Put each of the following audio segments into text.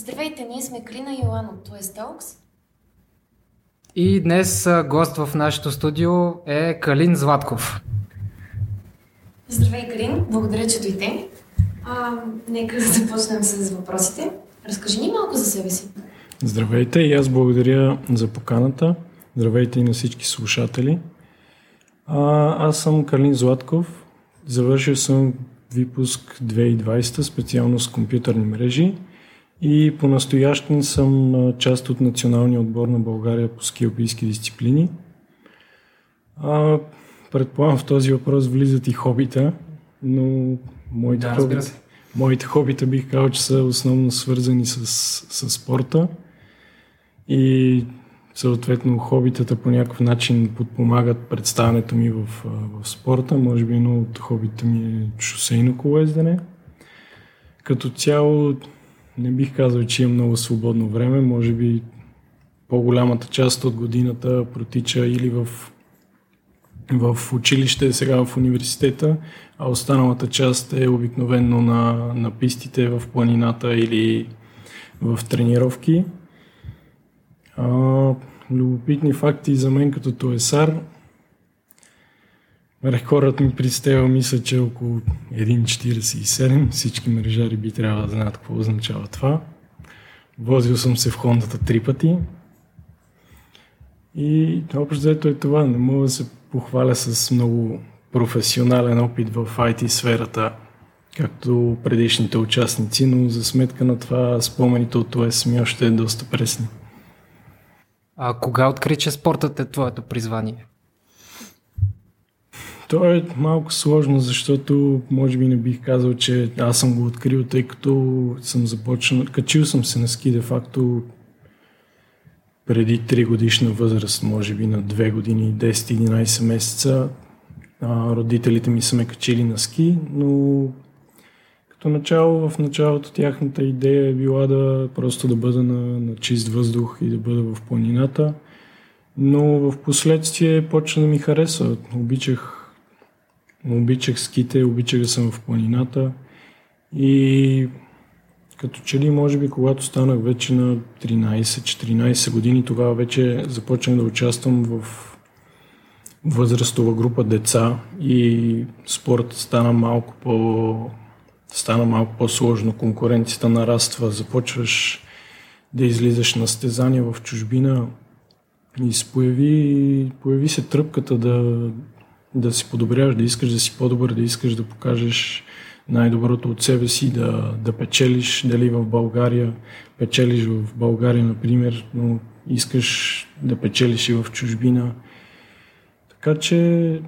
Здравейте, ние сме Клина и Йоан от Toys Talks. И днес гост в нашето студио е Калин Златков. Здравей, Калин. Благодаря, че дойде. А, нека да започнем с въпросите. Разкажи ни малко за себе си. Здравейте и аз благодаря за поканата. Здравейте и на всички слушатели. А, аз съм Калин Златков. Завършил съм випуск 2020, специално с компютърни мрежи и по-настоящен съм част от националния отбор на България по скиопийски дисциплини. А, предполагам в този въпрос влизат и хобита, но моите, да, хобита, моите хобита бих казал, че са основно свързани с, с спорта и съответно хобитата по някакъв начин подпомагат представянето ми в, в спорта. Може би едно от хобита ми е шосейно колездене. Като цяло не бих казал, че имам много свободно време. Може би по-голямата част от годината протича или в, в училище, сега в университета, а останалата част е обикновенно на, на пистите в планината или в тренировки. А, любопитни факти за мен като тоесар. Рекордът ми при стева мисля, че е около 1,47. Всички мрежари би трябвало да знаят какво означава това. Возил съм се в Хондата три пъти. И общо взето е това. Не мога да се похваля с много професионален опит в IT сферата, както предишните участници, но за сметка на това спомените от ОС ми още е доста пресни. А кога откри, че спортът е твоето призвание? То е малко сложно, защото може би не бих казал, че аз съм го открил, тъй като съм започнал, качил съм се на ски де факто преди 3 годишна възраст, може би на 2 години, 10-11 месеца. А, родителите ми са ме качили на ски, но като начало, в началото тяхната идея е била да просто да бъда на, на чист въздух и да бъда в планината. Но в последствие почна да ми хареса. Обичах Обичах ските, обичах да съм в планината. И като че ли, може би, когато станах вече на 13-14 години, тогава вече започнах да участвам в възрастова група деца и спортът стана малко по стана малко по-сложно, конкуренцията нараства, започваш да излизаш на стезания в чужбина и появи, появи се тръпката да, да си подобряваш, да искаш да си по-добър, да искаш да покажеш най-доброто от себе си, да, да печелиш, дали в България, печелиш в България, например, но искаш да печелиш и в чужбина. Така че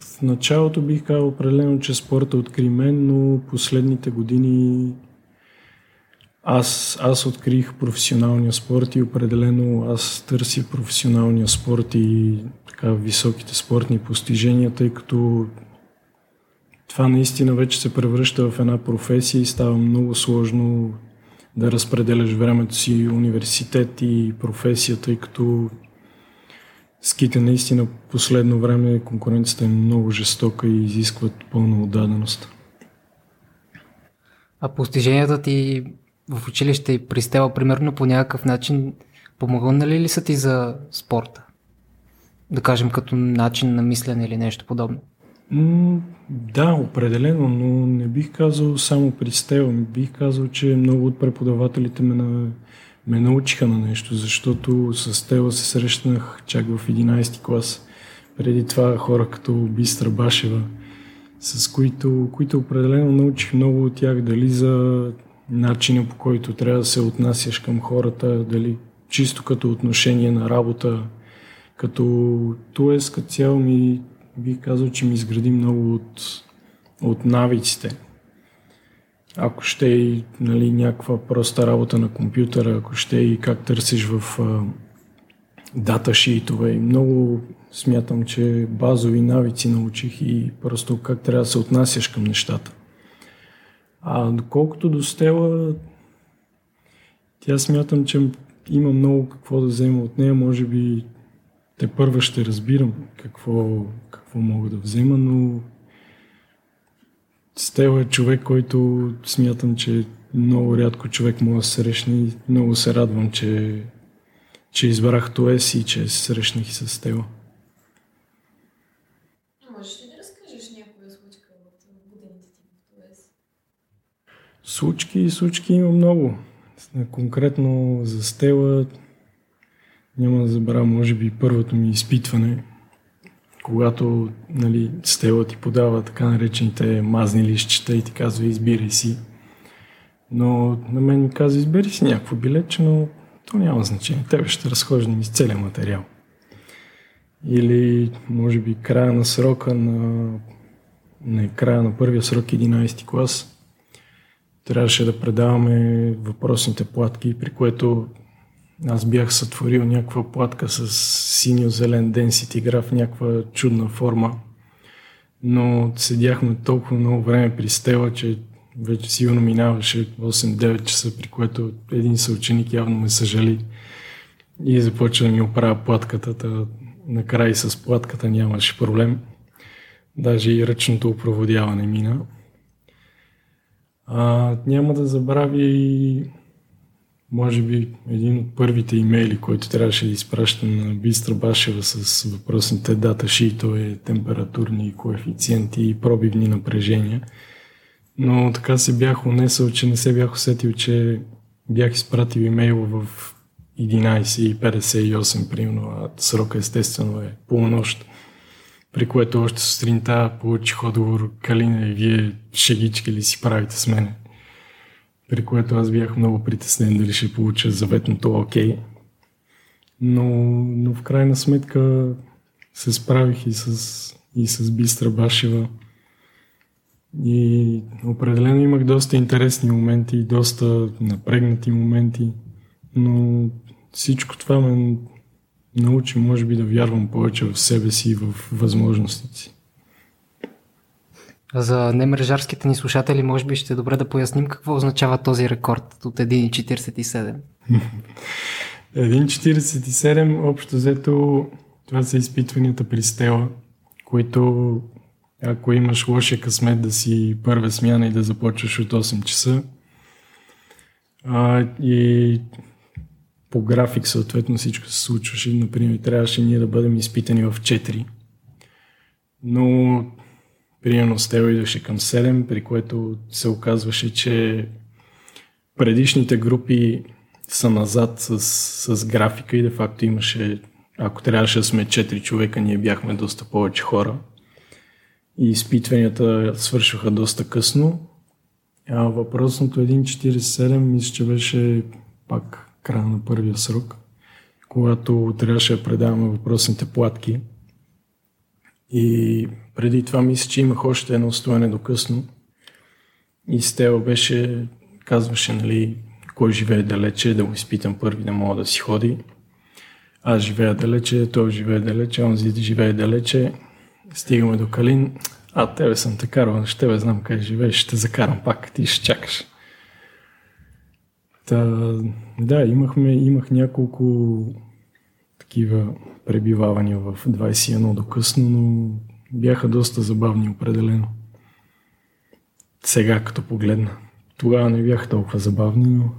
в началото бих казал определено, че спорта откри мен, но последните години аз, аз открих професионалния спорт и определено аз търся професионалния спорт и така високите спортни постижения, тъй като това наистина вече се превръща в една професия и става много сложно да разпределяш времето си университет и професия, тъй като ските наистина последно време конкуренцията е много жестока и изискват пълна отдаденост. А постиженията ти в училище при Стела, примерно, по някакъв начин помогнали ли са ти за спорта? Да кажем, като начин на мислене или нещо подобно? М- да, определено, но не бих казал само при Стела. Бих казал, че много от преподавателите ме, на, ме научиха на нещо, защото с Стела се срещнах чак в 11 клас. Преди това хора като Бистра Башева, с които, които определено научих много от тях, дали за начина по който трябва да се отнасяш към хората, дали чисто като отношение на работа, като ТУЕС като цяло ми бих казал, че ми изгради много от, от навиците. Ако ще и нали, някаква проста работа на компютъра, ако ще и как търсиш в а, дата много смятам, че базови навици научих и просто как трябва да се отнасяш към нещата. А доколкото до Стела, тя смятам, че има много какво да взема от нея. Може би те първа ще разбирам какво, какво мога да взема, но Стела е човек, който смятам, че много рядко човек може да срещне и много се радвам, че, че избрах ТОЕС и че се срещнах и с Тео. Можеш ли да разкажеш някоя случка от годините ти в ТОЕС? Случки случки има много. Конкретно за Стела няма да забравя, може би, първото ми изпитване, когато нали, Стела ти подава така наречените мазни лищчета и ти казва избирай си. Но на мен ми каза избери си някакво билетче, но то няма значение. Тебе ще разхождам из целия материал. Или може би края на срока на не, края на първия срок 11 клас трябваше да предаваме въпросните платки, при което аз бях сътворил някаква платка с синьо-зелен density граф, някаква чудна форма. Но седяхме толкова много време при стела, че вече сигурно минаваше 8-9 часа, при което един съученик явно ме съжали и започва да ми оправя платката. Та накрай с платката нямаше проблем. Даже и ръчното опроводяване мина. А, няма да забравя и може би един от първите имейли, който трябваше да изпращам на Бистра Башева с въпросните дата шито е температурни коефициенти и пробивни напрежения. Но така се бях унесъл, че не се бях усетил, че бях изпратил имейл в 11.58 примерно, а срока естествено е полунощ. При което още сутринта получих отговор Калина и вие шегички ли си правите с мене при което аз бях много притеснен дали ще получа заветното окей. Но, но в крайна сметка се справих и с, и с Бистра Башева. И определено имах доста интересни моменти, доста напрегнати моменти, но всичко това ме научи, може би, да вярвам повече в себе си и в възможностите си. За немрежарските ни слушатели, може би ще е добре да поясним какво означава този рекорд от 1,47. 1,47 общо взето това са изпитванията при стела, които ако имаш лошия късмет да си първа смяна и да започваш от 8 часа а, и по график съответно всичко се случваше. Например, трябваше ние да бъдем изпитани в 4. Но Примерно с Тео идваше към 7, при което се оказваше, че предишните групи са назад с, с графика и де факто имаше, ако трябваше да сме 4 човека, ние бяхме доста повече хора. И изпитванията свършваха доста късно. А въпросното 1.47 мисля, че беше пак края на първия срок, когато трябваше да предаваме въпросните платки. И преди това мисля, че имах още едно стоене до късно. И Стела беше, казваше, нали, кой живее далече, да го изпитам първи, да мога да си ходи. Аз живея далече, той живее далече, он живее далече. Стигаме до Калин. А, тебе съм те карал, ще бе знам къде живееш, ще закарам пак, ти ще чакаш. Та, да, имахме, имах няколко такива пребивавания в 21 до късно, но бяха доста забавни определено. Сега като погледна. Тогава не бяха толкова забавни, но...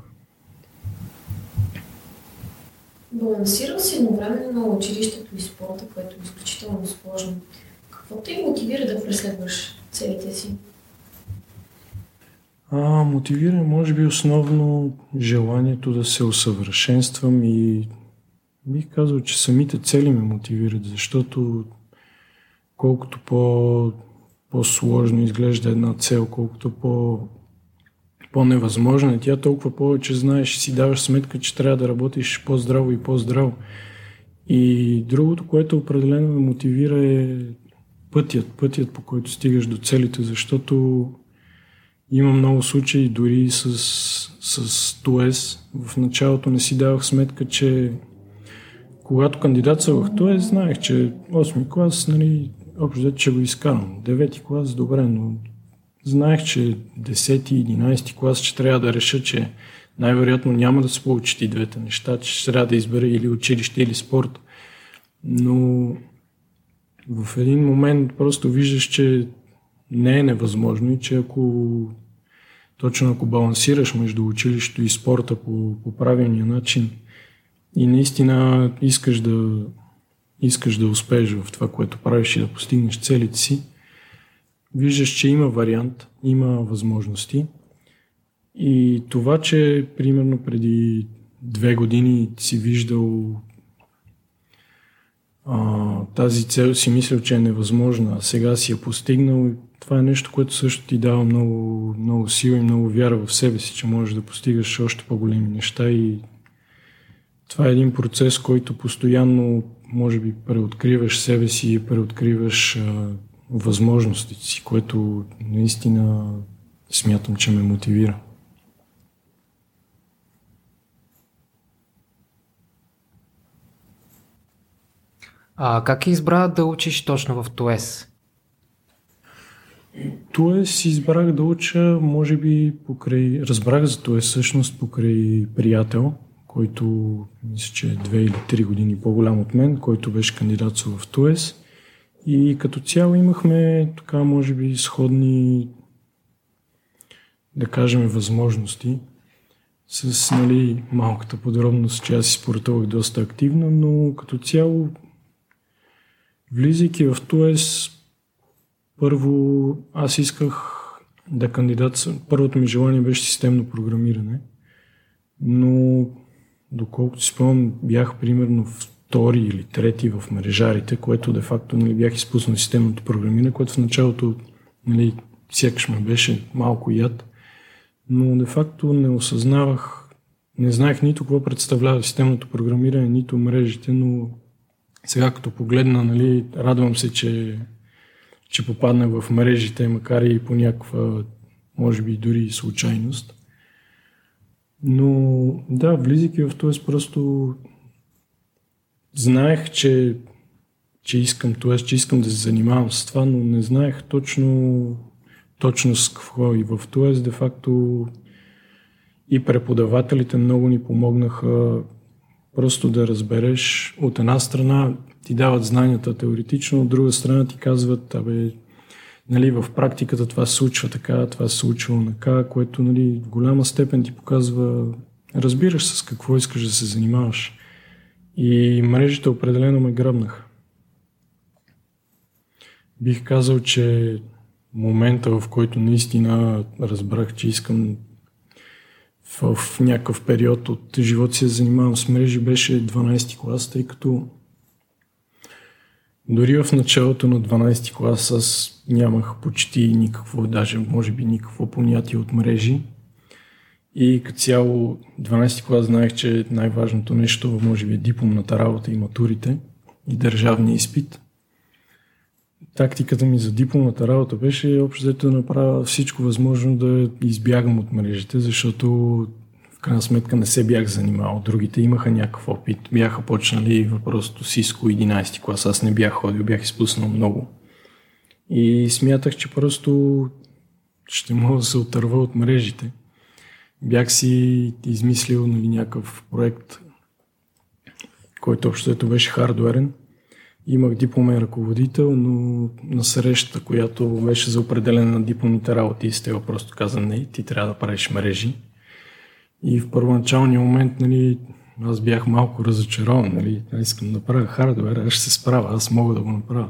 Балансирал си едновременно на училището и спорта, което е изключително сложно. Какво те мотивира да преследваш целите си? А, мотивира, може би, основно желанието да се усъвършенствам и бих казал, че самите цели ме мотивират, защото колкото по, по-сложно изглежда една цел, колкото по, по-невъзможна тя, толкова повече знаеш и си даваш сметка, че трябва да работиш по-здраво и по-здраво. И другото, което определено ме мотивира е пътят, пътят по който стигаш до целите, защото има много случаи, дори с, с ТОЕС. В началото не си давах сметка, че когато кандидатствах ТОЕС, знаех, че 8 клас, нали, общо че го изкарам. Девети клас, добре, но знаех, че 10-11 клас, че трябва да реша, че най-вероятно няма да се получат и двете неща, че ще трябва да избера или училище, или спорт. Но в един момент просто виждаш, че не е невъзможно и че ако точно ако балансираш между училището и спорта по, по правилния начин и наистина искаш да, искаш да успееш в това, което правиш и да постигнеш целите си, виждаш, че има вариант, има възможности. И това, че примерно преди две години си виждал а, тази цел, си мислил, че е невъзможна, а сега си я постигнал, това е нещо, което също ти дава много, много сила и много вяра в себе си, че можеш да постигаш още по-големи неща и това е един процес, който постоянно може би преоткриваш себе си и преоткриваш а, възможностите си, което наистина смятам, че ме мотивира. А как избра да учиш точно в ТОЕС? ТОЕС избрах да уча, може би, покрай... Разбрах за ТОЕС всъщност покрай приятел, който мисля, че е две или три години по-голям от мен, който беше кандидат в ТОЕС. И като цяло имахме така, може би, сходни да кажем, възможности. С нали, малката подробност, че аз си спортувах доста активно, но като цяло, влизайки в ТОЕС, първо аз исках да кандидатствам. Първото ми желание беше системно програмиране, но доколкото си спомням, бях примерно втори или трети в мрежарите, което де-факто нали, бях изпуснал системното програмиране, което в началото нали, сякаш ме беше малко яд, но де-факто не осъзнавах, не знаех нито какво представлява системното програмиране, нито мрежите, но сега като погледна, нали, радвам се, че, че попаднах в мрежите, макар и по някаква, може би дори случайност. Но да, влизайки в този просто знаех, че, че искам т.е. че искам да се занимавам с това, но не знаех точно, точно с какво. И в ТОЕС, де-факто, и преподавателите много ни помогнаха просто да разбереш. От една страна ти дават знанията теоретично, от друга страна ти казват, абе, нали, в практиката това се случва така, това се случва така, което нали, в голяма степен ти показва, разбираш с какво искаш да се занимаваш. И мрежите определено ме гръбнаха. Бих казал, че момента, в който наистина разбрах, че искам в, в някакъв период от живота си да занимавам с мрежи, беше 12 клас, тъй като дори в началото на 12 клас аз нямах почти никакво, даже може би никакво понятие от мрежи. И като цяло 12 клас знаех, че най-важното нещо може би е дипломната работа и матурите и държавния изпит. Тактиката ми за дипломната работа беше общо взето да направя всичко възможно да избягам от мрежите, защото в крайна сметка не се бях занимавал. Другите имаха някакъв опит. Бяха почнали въпросто Сиско 11 клас. Аз не бях ходил, бях изпуснал много. И смятах, че просто ще мога да се отърва от мрежите бях си измислил нали, някакъв проект, който общо беше хардуерен. Имах дипломен ръководител, но на среща, която беше за определена на дипломните работи, Стева просто каза, не, ти трябва да правиш мрежи. И в първоначалния момент, нали, аз бях малко разочарован, нали, аз искам да направя хардуер, аз ще се справя, аз мога да го направя.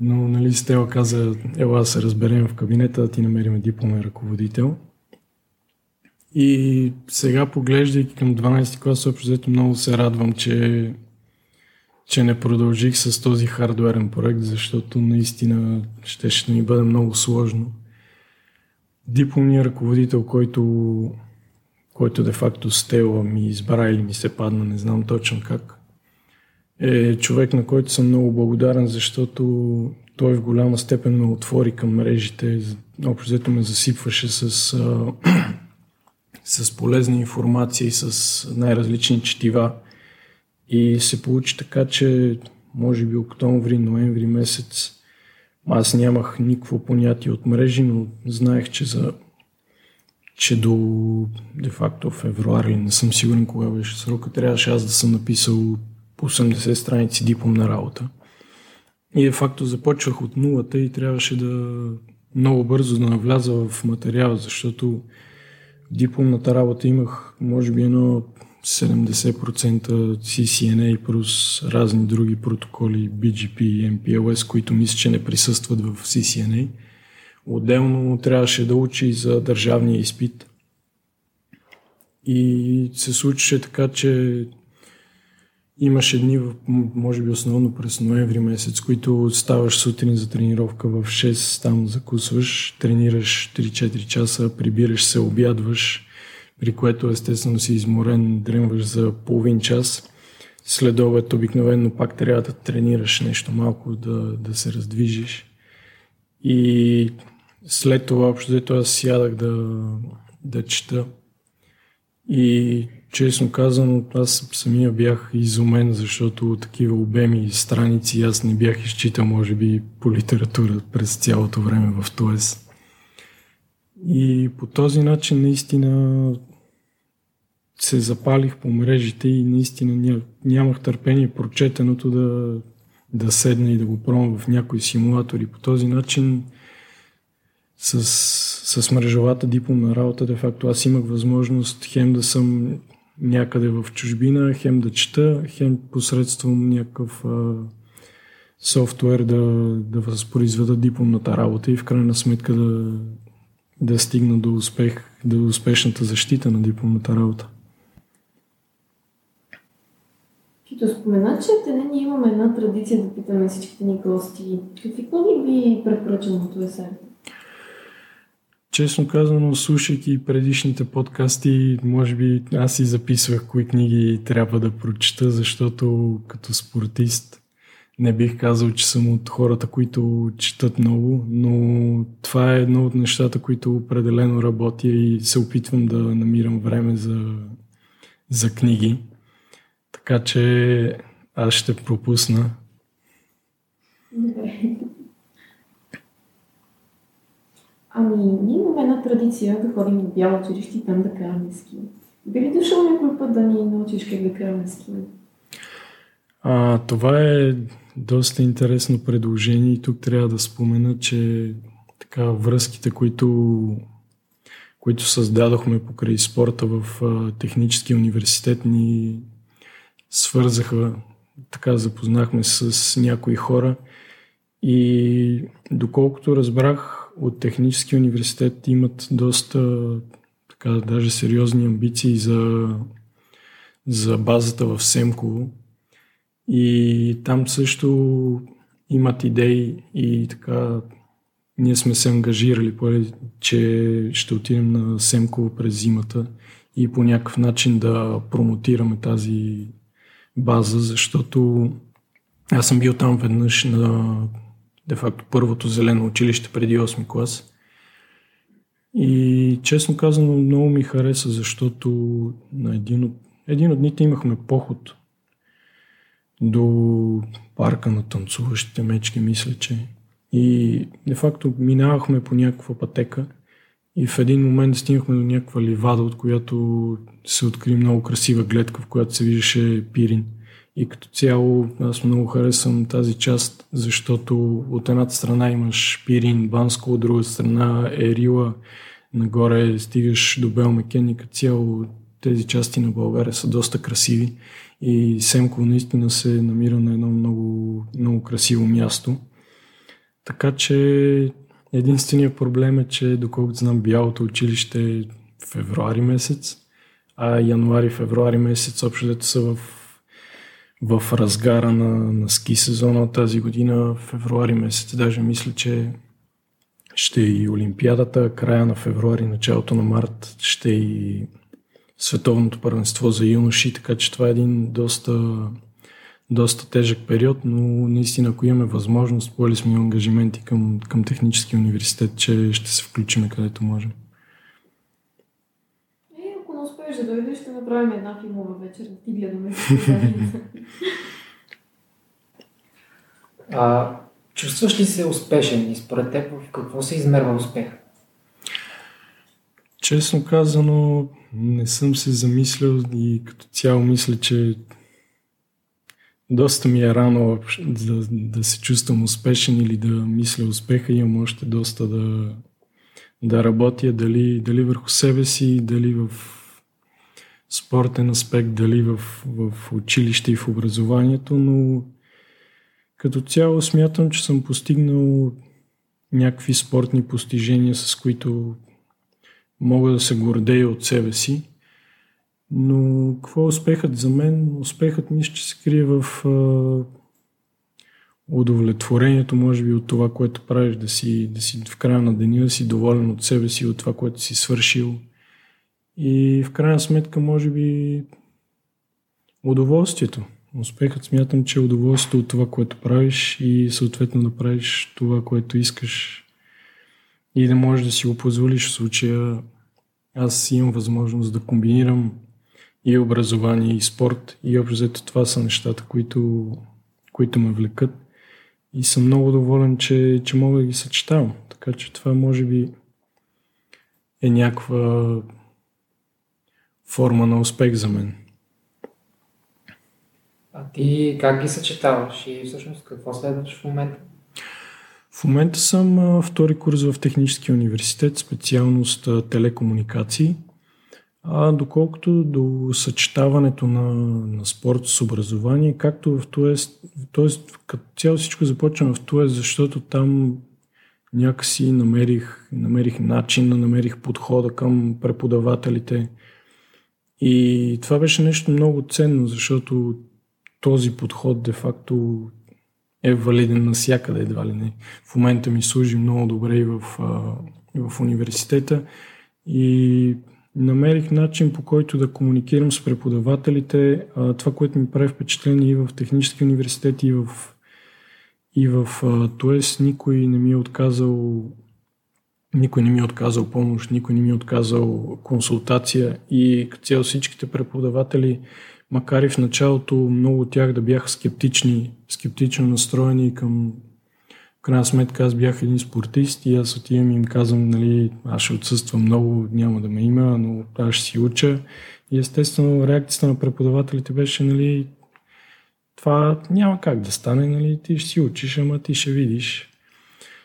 Но, нали, Стела каза, ела се разберем в кабинета, да ти намерим дипломен ръководител. И сега, поглеждайки към 12 клас, общо много се радвам, че, че не продължих с този хардуерен проект, защото наистина ще, ще ми бъде много сложно. Дипломният ръководител, който, който де-факто Стела ми избра или ми се падна, не знам точно как, е човек, на който съм много благодарен, защото той в голяма степен ме отвори към мрежите. Общо ме засипваше с с полезна информация с най-различни четива. И се получи така, че може би октомври, ноември месец аз нямах никакво понятие от мрежи, но знаех, че за че до де-факто февруари, не съм сигурен кога беше срока, трябваше аз да съм написал по 80 страници дипломна работа. И де-факто започвах от нулата и трябваше да много бързо да навляза в материала, защото дипломната работа имах може би едно 70% CCNA плюс разни други протоколи, BGP и MPLS, които мисля, че не присъстват в CCNA. Отделно трябваше да учи за държавния изпит. И се случише така, че имаше дни, може би основно през ноември месец, които ставаш сутрин за тренировка в 6, там закусваш, тренираш 3-4 часа, прибираш се, обядваш, при което естествено си изморен, дремваш за половин час. След обед обикновено пак трябва да тренираш нещо малко, да, да се раздвижиш. И след това общо дето аз сядах да, да чета. И честно казано, аз самия бях изумен, защото такива обеми и страници аз не бях изчитал, може би, по литература през цялото време в ТОЕС. И по този начин наистина се запалих по мрежите и наистина нямах търпение прочетеното да, да седна и да го пробвам в някои симулатори. По този начин с, с мрежовата дипломна работа, де факто аз имах възможност хем да съм някъде в чужбина, хем да чета, хем посредством някакъв а, софтуер да, да възпроизведа дипломната работа и в крайна сметка да, да стигна до успех, до успешната защита на дипломната работа. Като спомена, че те ние имаме една традиция да питаме всичките ни гости. Какви книги би препоръчал на този сайт? Честно казано, слушайки предишните подкасти, може би аз си записвах кои книги трябва да прочета, защото като спортист не бих казал, че съм от хората, които четат много, но това е едно от нещата, които определено работя и се опитвам да намирам време за, за книги. Така че аз ще пропусна. Ами, ние имаме една традиция да ходим в бяло училище и там да караме ски. Би ли дошъл някой път да ни научиш как да караме ски? А, това е доста интересно предложение и тук трябва да спомена, че така връзките, които, които създадохме покрай спорта в а, Технически университет ни свързаха, така запознахме с някои хора и доколкото разбрах от Технически университет имат доста така, даже сериозни амбиции за, за базата в Семково. И там също имат идеи и така ние сме се ангажирали, че ще отидем на Семково през зимата и по някакъв начин да промотираме тази база, защото аз съм бил там веднъж на де-факто първото зелено училище преди 8 клас. И честно казано много ми хареса, защото на един от, един от дните имахме поход до парка на танцуващите мечки, мисля, че. И де-факто минавахме по някаква пътека и в един момент стигнахме до някаква ливада, от която се откри много красива гледка, в която се виждаше пирин. И като цяло аз много харесвам тази част, защото от едната страна имаш Пирин, Банско, от друга страна е Рила, нагоре стигаш до Белмекен и като цяло тези части на България са доста красиви и Семко наистина се намира на едно много, много красиво място. Така че единственият проблем е, че доколкото знам бялото училище е февруари месец, а януари-февруари месец общо са в в разгара на, на ски сезона тази година, в февруари месец. Даже мисля, че ще е и Олимпиадата, края на февруари, началото на март ще е и световното първенство за юноши, така че това е един доста, доста тежък период, но наистина, ако имаме възможност, поели сме ангажименти към, към Технически университет, че ще се включим където можем успееш да дойдеш, ще направим една филмова вечер, да ти гледаме. а, чувстваш ли се успешен и според теб в какво се измерва успех? Честно казано, не съм се замислял и като цяло мисля, че доста ми е рано да, да се чувствам успешен или да мисля успеха. Имам още доста да, да работя, дали, дали върху себе си, дали в спортен аспект, дали в, в училище и в образованието, но като цяло смятам, че съм постигнал някакви спортни постижения, с които мога да се гордея от себе си. Но какво е успехът за мен? Успехът мисля, че се крие в а, удовлетворението, може би, от това, което правиш, да си, да си в края на деня, да си доволен от себе си, от това, което си свършил. И в крайна сметка, може би, удоволствието. Успехът смятам, че е удоволствието от това, което правиш и съответно да правиш това, което искаш и да можеш да си го позволиш в случая. Аз имам възможност да комбинирам и образование, и спорт. И общо това са нещата, които, които ме влекат. И съм много доволен, че, че мога да ги съчетавам. Така че това може би е някаква форма на успех за мен. А ти как ги съчетаваш и всъщност какво следваш в момента? В момента съм втори курс в Техническия университет, специалност телекомуникации. А доколкото до съчетаването на, на спорт с образование, както в ТУЕС, т.е. като цяло всичко започва в ТУЕС, защото там някакси намерих, намерих начин, намерих подхода към преподавателите. И това беше нещо много ценно, защото този подход де-факто е валиден навсякъде, едва ли не. В момента ми служи много добре и в, в университета и намерих начин по който да комуникирам с преподавателите. Това, което ми прави впечатление и в Технически университет, и в, и в ТОЕС, никой не ми е отказал никой не ми е отказал помощ, никой не ми е отказал консултация и като цяло всичките преподаватели макар и в началото много от тях да бяха скептични, скептично настроени към в крайна сметка аз бях един спортист и аз отивам и им казвам, нали, аз ще отсъствам много, няма да ме има, но аз ще си уча. И естествено реакцията на преподавателите беше, нали, това няма как да стане, нали, ти ще си учиш, ама ти ще видиш.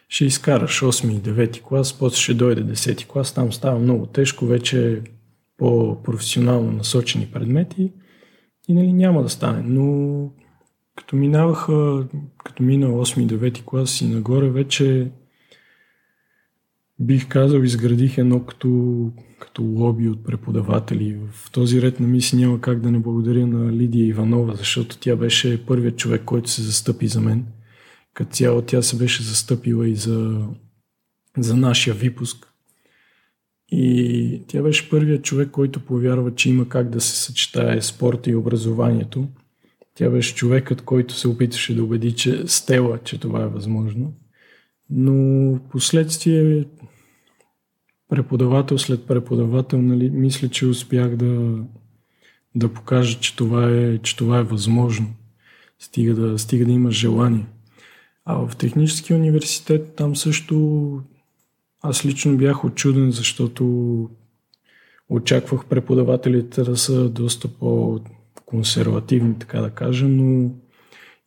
Ще изкараш 8 и 9 клас, после ще дойде 10 клас, там става много тежко, вече по-професионално насочени предмети и нали, няма да стане. Но като минаваха, като мина 8-9 клас и нагоре, вече бих казал, изградих едно като, като лоби от преподаватели. В този ред на мисли няма как да не благодаря на Лидия Иванова, защото тя беше първият човек, който се застъпи за мен. Като цяло тя се беше застъпила и за, за нашия випуск. И тя беше първият човек, който повярва, че има как да се съчетае спорта и образованието. Тя беше човекът, който се опитваше да убеди че Стела, че това е възможно. Но последствие преподавател след преподавател, нали, мисля, че успях да, да покажа, че това, е, че това е възможно. Стига да, стига да има желание. А в Техническия университет там също аз лично бях очуден, защото очаквах преподавателите да са доста по-консервативни, така да кажа, но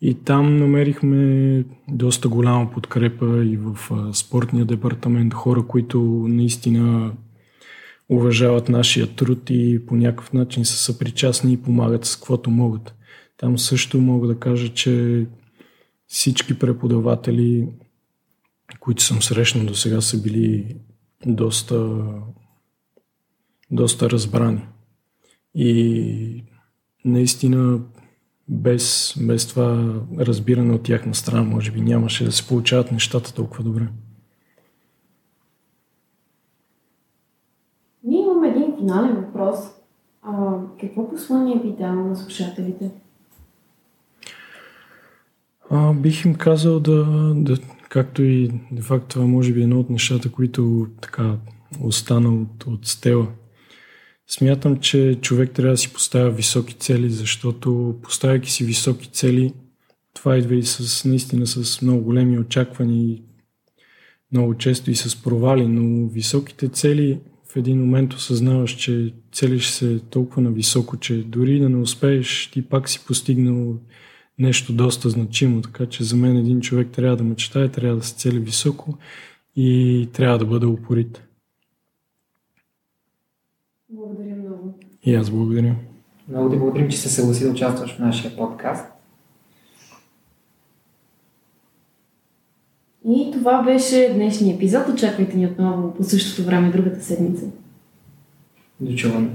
и там намерихме доста голяма подкрепа и в спортния департамент, хора, които наистина уважават нашия труд и по някакъв начин са съпричастни и помагат с каквото могат. Там също мога да кажа, че всички преподаватели които съм срещнал до сега, са били доста, доста разбрани. И наистина без, без това разбиране от тяхна страна, може би нямаше да се получават нещата толкова добре. Ние имаме един финален въпрос. А, какво послание би дал на слушателите? А, бих им казал да, да, Както и, де факто, това може би е едно от нещата, които така остана от, от стела. Смятам, че човек трябва да си поставя високи цели, защото поставяйки си високи цели, това идва и с, наистина с много големи очаквания и много често и с провали, но високите цели в един момент осъзнаваш, че целиш се толкова на високо, че дори да не успееш, ти пак си постигнал нещо доста значимо. Така че за мен един човек трябва да мечтае, трябва да се цели високо и трябва да бъде упорит. Благодаря много. И аз благодаря. Много ти благодарим, че се съгласи да участваш в нашия подкаст. И това беше днешния епизод. Очаквайте ни отново по същото време другата седмица. До чуване.